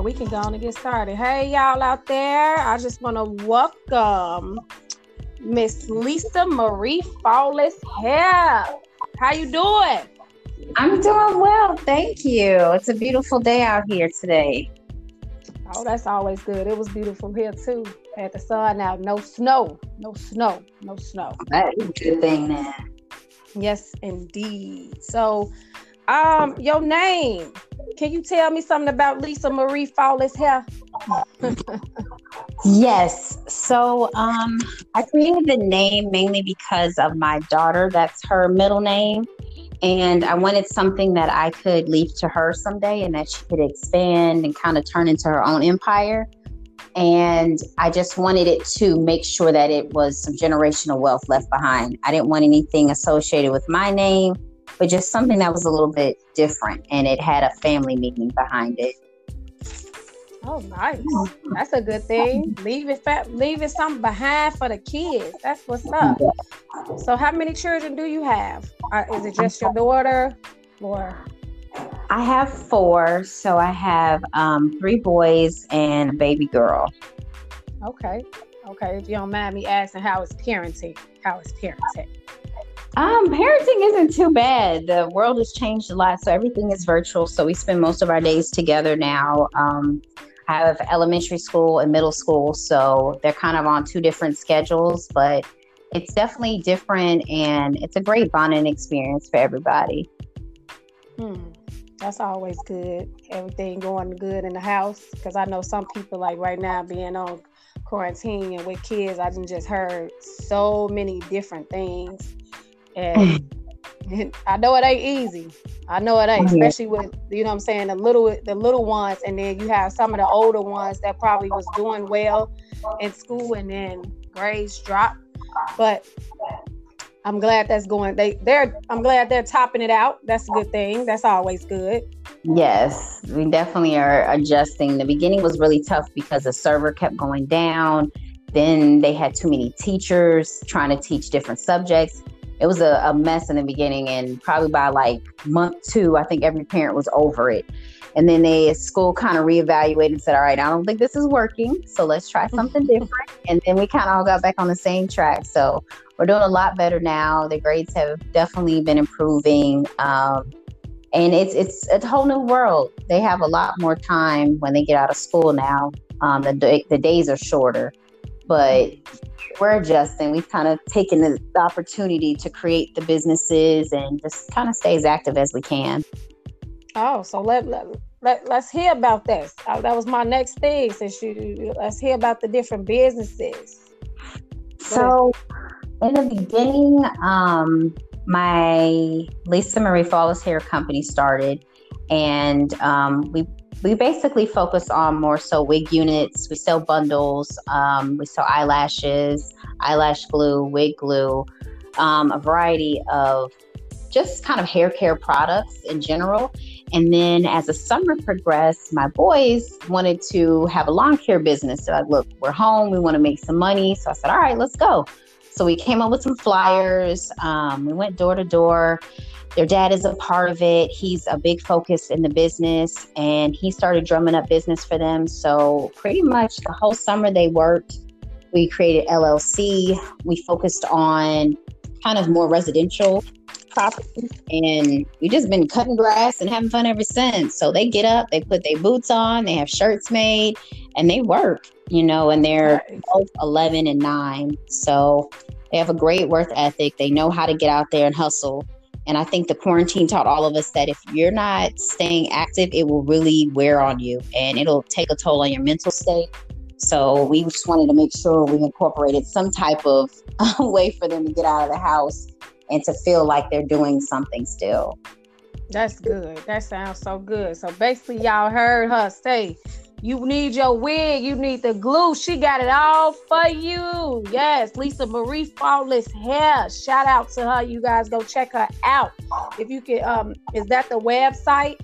So we can go on and get started. Hey, y'all out there. I just want to welcome Miss Lisa Marie Flawless Hair. How you doing? I'm doing well, thank you. It's a beautiful day out here today. Oh, that's always good. It was beautiful here too. Had the sun out, no snow, no snow, no snow. That is a good thing, man. Yes, indeed. So, um, your name. Can you tell me something about Lisa Marie Flawless Hair? yes. So, um, I created the name mainly because of my daughter. That's her middle name. And I wanted something that I could leave to her someday and that she could expand and kind of turn into her own empire. And I just wanted it to make sure that it was some generational wealth left behind. I didn't want anything associated with my name, but just something that was a little bit different and it had a family meaning behind it. Oh, nice. That's a good thing. Leave it, fa- leave it something behind for the kids. That's what's up. So, how many children do you have? Is it just your daughter, or? I have four. So I have um, three boys and a baby girl. Okay. Okay. If you don't mind me asking, how is parenting? How is parenting? Um, parenting isn't too bad. The world has changed a lot, so everything is virtual. So we spend most of our days together now. Um, I have elementary school and middle school, so they're kind of on two different schedules, but it's definitely different and it's a great bonding experience for everybody. Hmm. That's always good. Everything going good in the house. Because I know some people, like right now, being on quarantine and with kids, I just heard so many different things. And I know it ain't easy. I know it ain't, especially with you know what I'm saying the little the little ones, and then you have some of the older ones that probably was doing well in school, and then grades drop. But I'm glad that's going. They they're. I'm glad they're topping it out. That's a good thing. That's always good. Yes, we definitely are adjusting. The beginning was really tough because the server kept going down. Then they had too many teachers trying to teach different subjects it was a, a mess in the beginning and probably by like month two i think every parent was over it. And then they school kind of reevaluated and said all right i don't think this is working so let's try something different. And then we kind of all got back on the same track. So we're doing a lot better now. The grades have definitely been improving um, and it's it's a whole new world. They have a lot more time when they get out of school now um, the, the days are shorter. But we're adjusting. We've kind of taken the, opportunity to create the businesses and just kind of stay as active as we can. Oh, so let, let, let let's hear about this. Uh, that was my next thing. Since you let's hear about the different businesses. So, in the beginning, um, my Lisa Marie Flawless Hair Company started, and um, we we basically focus on more so wig units. We sell bundles. Um, we sell eyelashes, eyelash glue, wig glue, um, a variety of just kind of hair care products in general. And then as the summer progressed, my boys wanted to have a lawn care business. So like, look, we're home. We want to make some money. So I said, all right, let's go. So we came up with some flyers. Um, we went door to door their dad is a part of it. He's a big focus in the business and he started drumming up business for them. So, pretty much the whole summer they worked. We created LLC. We focused on kind of more residential properties and we just been cutting grass and having fun ever since. So, they get up, they put their boots on, they have shirts made, and they work, you know, and they're both 11 and 9. So, they have a great work ethic. They know how to get out there and hustle and I think the quarantine taught all of us that if you're not staying active, it will really wear on you and it'll take a toll on your mental state. So we just wanted to make sure we incorporated some type of way for them to get out of the house and to feel like they're doing something still. That's good. That sounds so good. So basically, y'all heard her say you need your wig. You need the glue. She got it all for you. Yes, Lisa Marie Flawless Hair. Shout out to her. You guys go check her out. If you can, um, is that the website?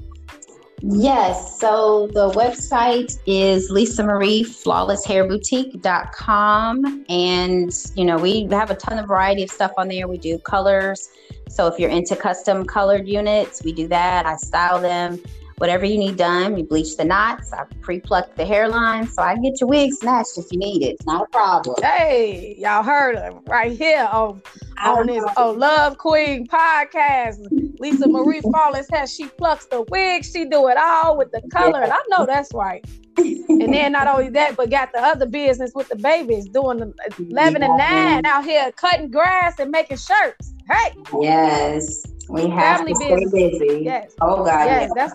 Yes. So the website is Lisa Marie Flawless Hair Boutique.com. And, you know, we have a ton of variety of stuff on there. We do colors. So if you're into custom colored units, we do that. I style them. Whatever you need done. You bleach the knots. I pre-pluck the hairline, so I can get your wig snatched if you need it. It's not a problem. Hey, y'all heard her right here on on this on Love Queen podcast. Lisa Marie Flawless Hair she plucks the wig. She do it all with the color, yeah. and I know that's right. and then not only that, but got the other business with the babies doing the eleven yeah. and nine out here cutting grass and making shirts. Hey. Yes. We have Family to stay business. busy. Yes. Oh God. Yes, yes. that's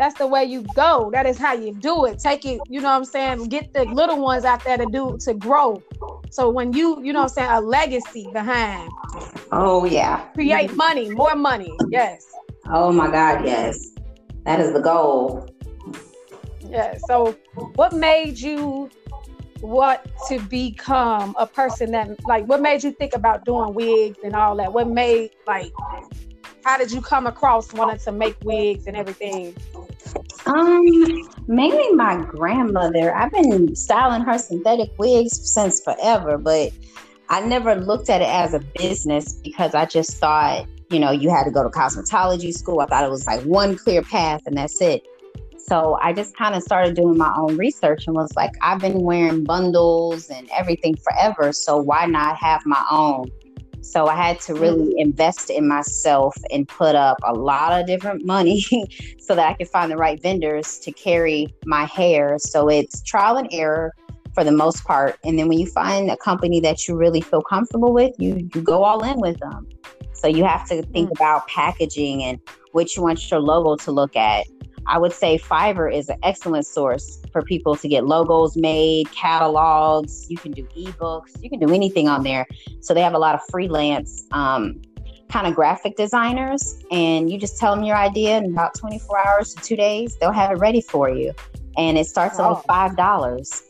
that's the way you go. That is how you do it. Take it, you know what I'm saying? Get the little ones out there to do to grow. So when you, you know what I'm saying, a legacy behind. Oh yeah. Create money, more money. Yes. Oh my God, yes. That is the goal. Yeah. So what made you want to become a person that like what made you think about doing wigs and all that? What made like how did you come across wanting to make wigs and everything? Um, mainly my grandmother. I've been styling her synthetic wigs since forever, but I never looked at it as a business because I just thought, you know, you had to go to cosmetology school. I thought it was like one clear path and that's it. So I just kind of started doing my own research and was like, I've been wearing bundles and everything forever. So why not have my own? So I had to really invest in myself and put up a lot of different money so that I could find the right vendors to carry my hair. So it's trial and error for the most part. And then when you find a company that you really feel comfortable with, you you go all in with them. So you have to think about packaging and which you want your logo to look at. I would say Fiverr is an excellent source for people to get logos made, catalogs. You can do ebooks, you can do anything on there. So they have a lot of freelance um, kind of graphic designers, and you just tell them your idea in about 24 hours to two days, they'll have it ready for you. And it starts oh. at like five dollars.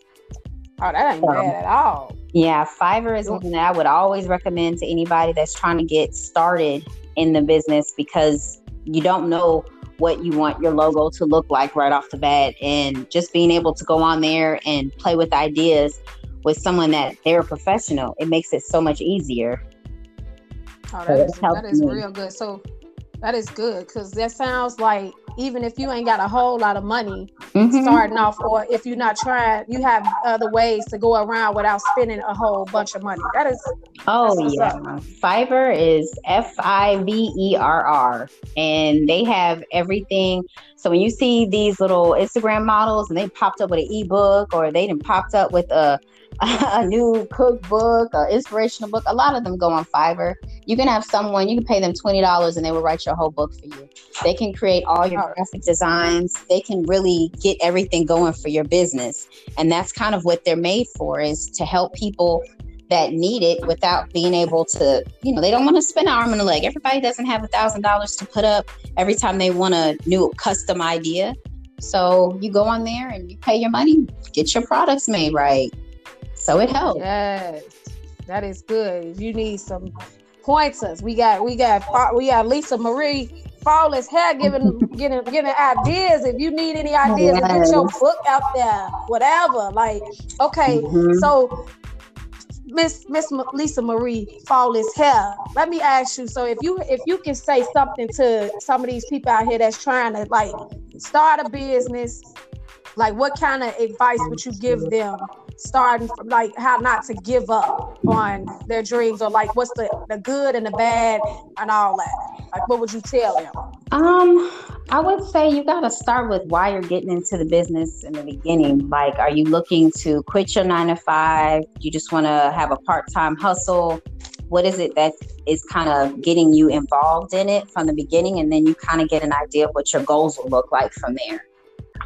Oh, that ain't so, bad at all. Yeah, Fiverr is something that I would always recommend to anybody that's trying to get started in the business because you don't know what you want your logo to look like right off the bat and just being able to go on there and play with ideas with someone that they're a professional it makes it so much easier. Oh, that, is, that is real good. So that is good because that sounds like even if you ain't got a whole lot of money mm-hmm. starting off, or if you're not trying, you have other ways to go around without spending a whole bunch of money. That is. Oh yeah, up. Fiverr is F I V E R R, and they have everything. So when you see these little Instagram models and they popped up with an ebook, or they didn't popped up with a a new cookbook, an inspirational book. A lot of them go on Fiverr. You can have someone, you can pay them $20 and they will write your whole book for you. They can create all your graphic designs. They can really get everything going for your business. And that's kind of what they're made for is to help people that need it without being able to, you know, they don't want to spend an arm and a leg. Everybody doesn't have a thousand dollars to put up every time they want a new custom idea. So you go on there and you pay your money, get your products made right. So it helps. Yes, that is good. You need some pointers, we got we got we got Lisa Marie Flawless Hair giving getting giving ideas. If you need any ideas, yes. get your book out there, whatever. Like, okay, mm-hmm. so Miss Miss Lisa Marie Flawless Hair. Let me ask you. So if you if you can say something to some of these people out here that's trying to like start a business, like what kind of advice would you give them starting from like how not to give up on their dreams or like what's the, the good and the bad and all that like what would you tell them um i would say you got to start with why you're getting into the business in the beginning like are you looking to quit your nine to five you just want to have a part-time hustle what is it that is kind of getting you involved in it from the beginning and then you kind of get an idea of what your goals will look like from there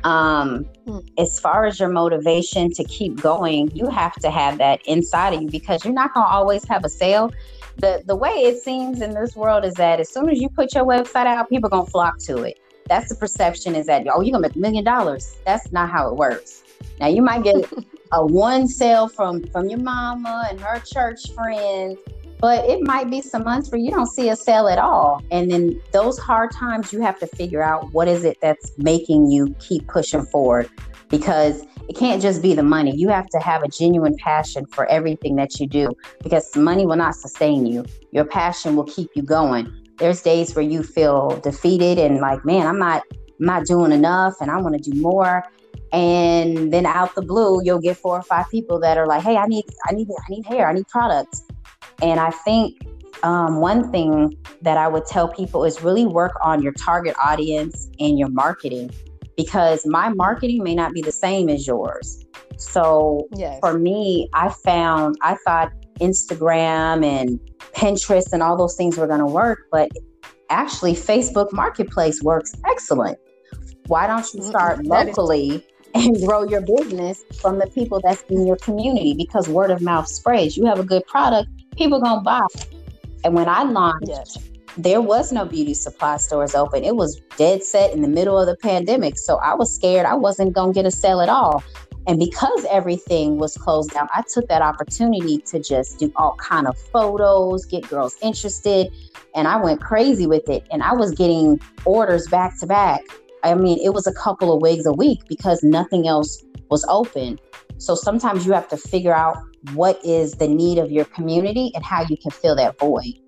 um, hmm. as far as your motivation to keep going, you have to have that inside of you because you're not going to always have a sale. The, the way it seems in this world is that as soon as you put your website out, people are going to flock to it. That's the perception is that, oh, you're going to make a million dollars. That's not how it works. Now, you might get a one sale from, from your mama and her church friends, but it might be some months where you don't see a sale at all. And then those hard times you have to figure out what is it that's making you keep pushing forward. Because it can't just be the money. You have to have a genuine passion for everything that you do because money will not sustain you. Your passion will keep you going there's days where you feel defeated and like man i'm not I'm not doing enough and I want to do more. And then out the blue, you'll get four or five people that are like, hey, I need, I need, I need hair, I need products. And I think um, one thing that I would tell people is really work on your target audience and your marketing because my marketing may not be the same as yours. So yes. for me, I found, I thought Instagram and Pinterest and all those things were going to work, but actually, Facebook Marketplace works excellent. Why don't you start locally and grow your business from the people that's in your community? Because word of mouth spreads. You have a good product, people gonna buy. And when I launched, yes. there was no beauty supply stores open. It was dead set in the middle of the pandemic. So I was scared I wasn't gonna get a sale at all. And because everything was closed down, I took that opportunity to just do all kind of photos, get girls interested, and I went crazy with it. And I was getting orders back to back. I mean, it was a couple of wigs a week because nothing else was open. So sometimes you have to figure out what is the need of your community and how you can fill that void.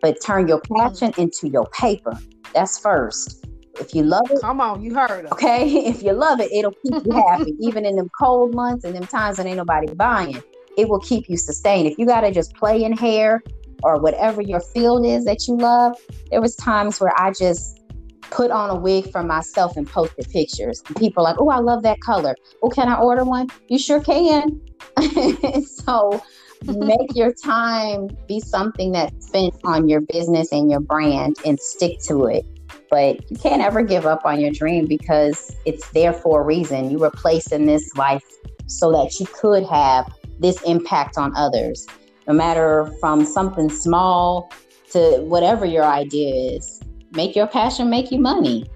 But turn your mm-hmm. passion into your paper. That's first. If you love it, come on, you heard. Okay, if you love it, it'll keep you happy, even in them cold months and them times when ain't nobody buying. It will keep you sustained. If you gotta just play in hair or whatever your field is that you love, there was times where I just put on a wig for myself and posted pictures. And people are like, "Oh, I love that color. Oh, can I order one?" You sure can. so make your time be something that's spent on your business and your brand and stick to it but you can't ever give up on your dream because it's there for a reason. You were placed in this life so that you could have this impact on others, no matter from something small to whatever your idea is. Make your passion make you money.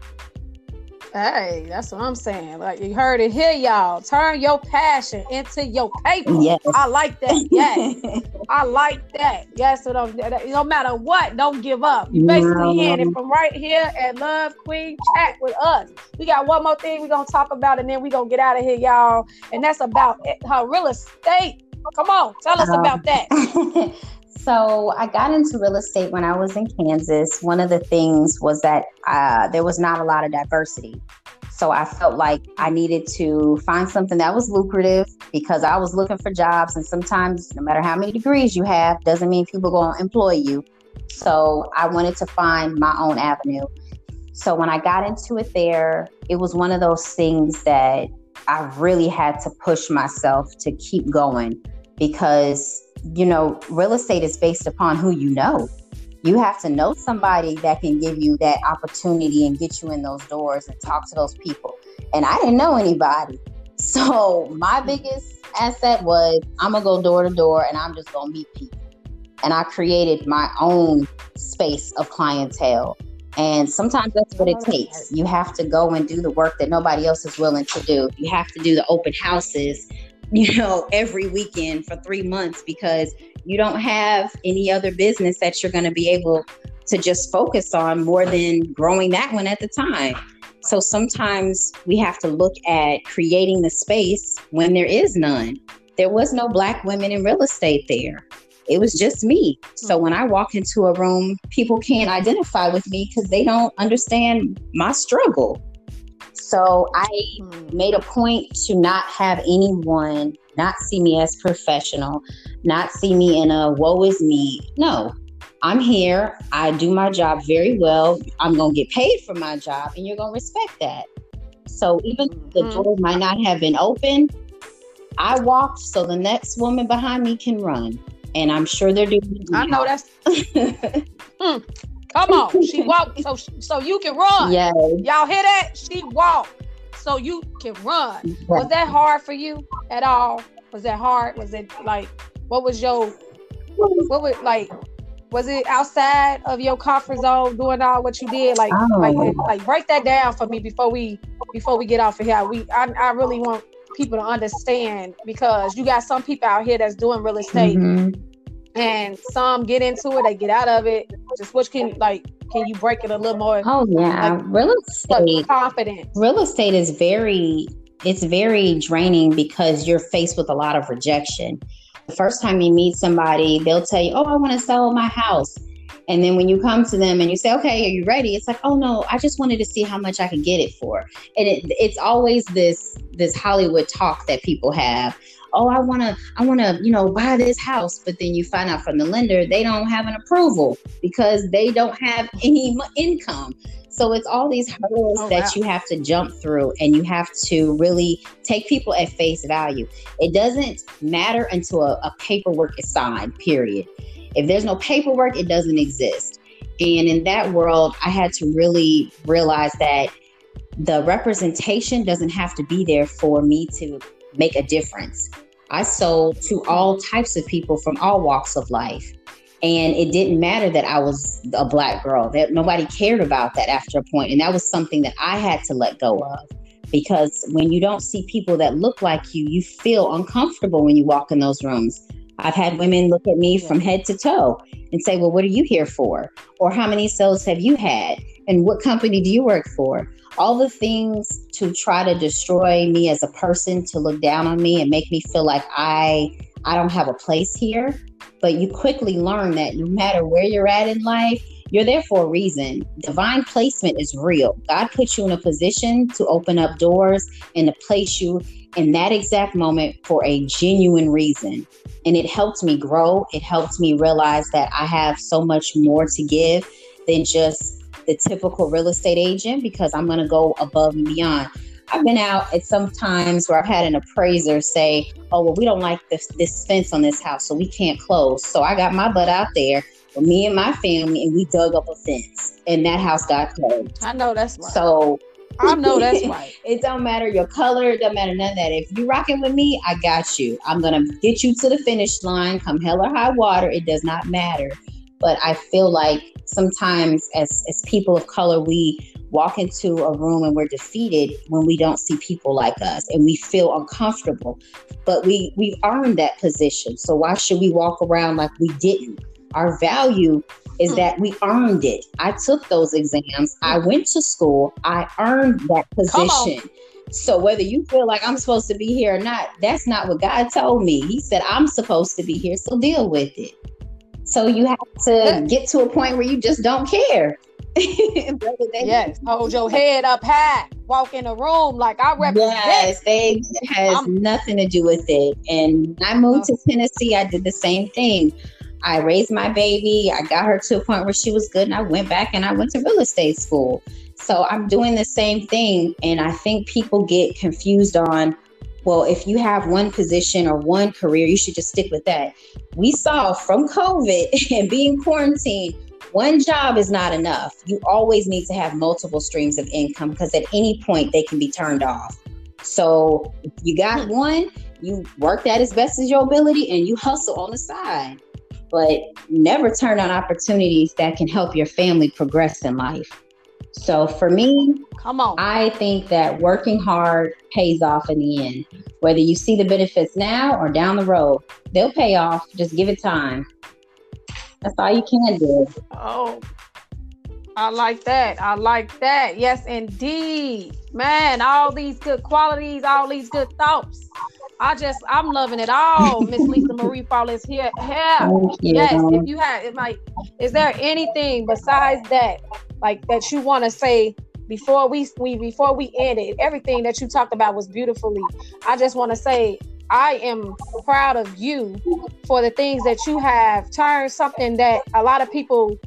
Hey, that's what I'm saying. Like you heard it here, y'all. Turn your passion into your paper. Yes. I like that. Yes. I like that. Yes, so no matter what, don't give up. You basically hearing it from right here at Love Queen Chat with us. We got one more thing we're gonna talk about, and then we're gonna get out of here, y'all. And that's about her real estate. Come on, tell us um, about that. So I got into real estate when I was in Kansas. One of the things was that uh, there was not a lot of diversity. So I felt like I needed to find something that was lucrative because I was looking for jobs. And sometimes, no matter how many degrees you have, doesn't mean people going to employ you. So I wanted to find my own avenue. So when I got into it there, it was one of those things that I really had to push myself to keep going because you know, real estate is based upon who you know. You have to know somebody that can give you that opportunity and get you in those doors and talk to those people. And I didn't know anybody. So my biggest asset was I'm gonna go door to door and I'm just gonna meet people. And I created my own space of clientele. And sometimes that's what it takes. You have to go and do the work that nobody else is willing to do. You have to do the open houses you know, every weekend for three months because you don't have any other business that you're going to be able to just focus on more than growing that one at the time. So sometimes we have to look at creating the space when there is none. There was no black women in real estate there. It was just me. So when I walk into a room, people can't identify with me because they don't understand my struggle. So I hmm. made a point to not have anyone not see me as professional, not see me in a woe is me. No, I'm here. I do my job very well. I'm going to get paid for my job, and you're going to respect that. So even the door might not have been open, I walked so the next woman behind me can run. And I'm sure they're doing. I know that's. mm. Come on, she walked so so you can run. Yeah. Y'all hear that? She walked so you can run. Yeah. Was that hard for you at all? Was that hard? Was it like what was your what was like was it outside of your comfort zone doing all what you did like oh. like like break that down for me before we before we get off of here we I, I really want people to understand because you got some people out here that's doing real estate mm-hmm and some get into it, they get out of it. Just which can like can you break it a little more? Oh yeah, like, real estate confidence. Real estate is very it's very draining because you're faced with a lot of rejection. The first time you meet somebody, they'll tell you, "Oh, I want to sell my house." And then when you come to them and you say, okay, are you ready? It's like, oh no, I just wanted to see how much I could get it for. And it, it's always this this Hollywood talk that people have. Oh, I want to, I want to, you know, buy this house. But then you find out from the lender, they don't have an approval because they don't have any income. So it's all these hurdles oh, that wow. you have to jump through and you have to really take people at face value. It doesn't matter until a, a paperwork is signed, period. If there's no paperwork, it doesn't exist. And in that world, I had to really realize that the representation doesn't have to be there for me to make a difference. I sold to all types of people from all walks of life. And it didn't matter that I was a black girl. That nobody cared about that after a point. And that was something that I had to let go of. Because when you don't see people that look like you, you feel uncomfortable when you walk in those rooms. I've had women look at me from head to toe and say, Well, what are you here for? Or how many sales have you had? And what company do you work for? All the things to try to destroy me as a person, to look down on me and make me feel like I I don't have a place here. But you quickly learn that no matter where you're at in life, you're there for a reason. Divine placement is real. God puts you in a position to open up doors and to place you in that exact moment for a genuine reason. And it helped me grow. It helped me realize that I have so much more to give than just the typical real estate agent because I'm going to go above and beyond. I've been out at some times where I've had an appraiser say, "Oh, well, we don't like this this fence on this house, so we can't close." So I got my butt out there with me and my family, and we dug up a fence, and that house got closed. I know that's right. So I know that's right. it don't matter your color, it don't matter none of that. If you rocking with me, I got you. I'm gonna get you to the finish line, come hell or high water. It does not matter. But I feel like sometimes as as people of color, we walk into a room and we're defeated when we don't see people like us and we feel uncomfortable. But we we've earned that position. So why should we walk around like we didn't? Our value is that we earned it. I took those exams. I went to school. I earned that position. So whether you feel like I'm supposed to be here or not, that's not what God told me. He said I'm supposed to be here, so deal with it. So you have to get to a point where you just don't care. yes, hold your head up high. Walk in a room like I represent. Yes, they has I'm, nothing to do with it. And I moved to Tennessee. I did the same thing. I raised my baby. I got her to a point where she was good, and I went back and I went to real estate school. So I'm doing the same thing. And I think people get confused on, well, if you have one position or one career, you should just stick with that. We saw from COVID and being quarantined, one job is not enough. You always need to have multiple streams of income because at any point they can be turned off. So you got one, you work that as best as your ability and you hustle on the side but never turn on opportunities that can help your family progress in life. So for me, come on. I think that working hard pays off in the end. Whether you see the benefits now or down the road, they'll pay off. Just give it time. That's all you can do. Oh, I like that. I like that. Yes, indeed. Man, all these good qualities, all these good thoughts. I just I'm loving it all. Miss Lisa Marie Flawless Hair. Yeah. Yes. If you have it like is there anything besides that like that you want to say before we we before we end it? Everything that you talked about was beautifully. I just want to say I am proud of you for the things that you have turned something that a lot of people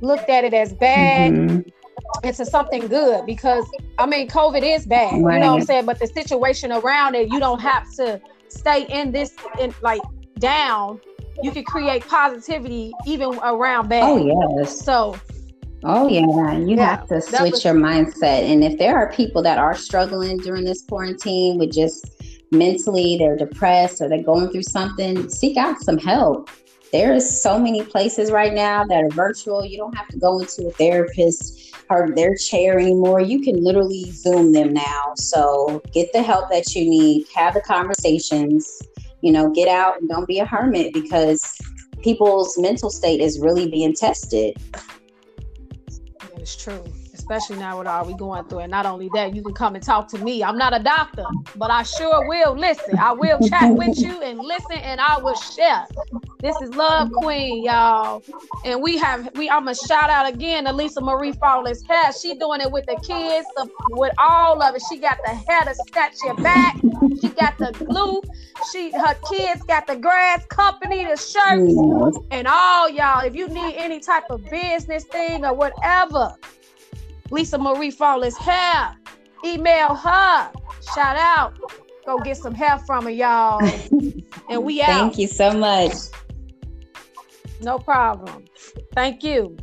looked at it as bad mm-hmm into something good because I mean COVID is bad, right. you know what I'm saying? But the situation around it, you don't have to stay in this in like down. You can create positivity even around bad. Oh yes. So Oh yeah, you yeah, have to switch was- your mindset. And if there are people that are struggling during this quarantine with just mentally, they're depressed or they're going through something, seek out some help there's so many places right now that are virtual. You don't have to go into a therapist or their chair anymore. You can literally Zoom them now. So get the help that you need, have the conversations, you know, get out and don't be a hermit because people's mental state is really being tested. Is true. Especially now with all we going through. And not only that, you can come and talk to me. I'm not a doctor, but I sure will listen. I will chat with you and listen, and I will share. This is Love Queen, y'all, and we have we. I'm gonna shout out again to Lisa Marie Flawless Hair. She doing it with the kids, the, with all of it. She got the hair to snatch your back. She got the glue. She her kids got the grass company, the shirts, mm-hmm. and all y'all. If you need any type of business thing or whatever, Lisa Marie Flawless Hair. Email her. Shout out. Go get some hair from her, y'all. and we out. Thank you so much. No problem. Thank you.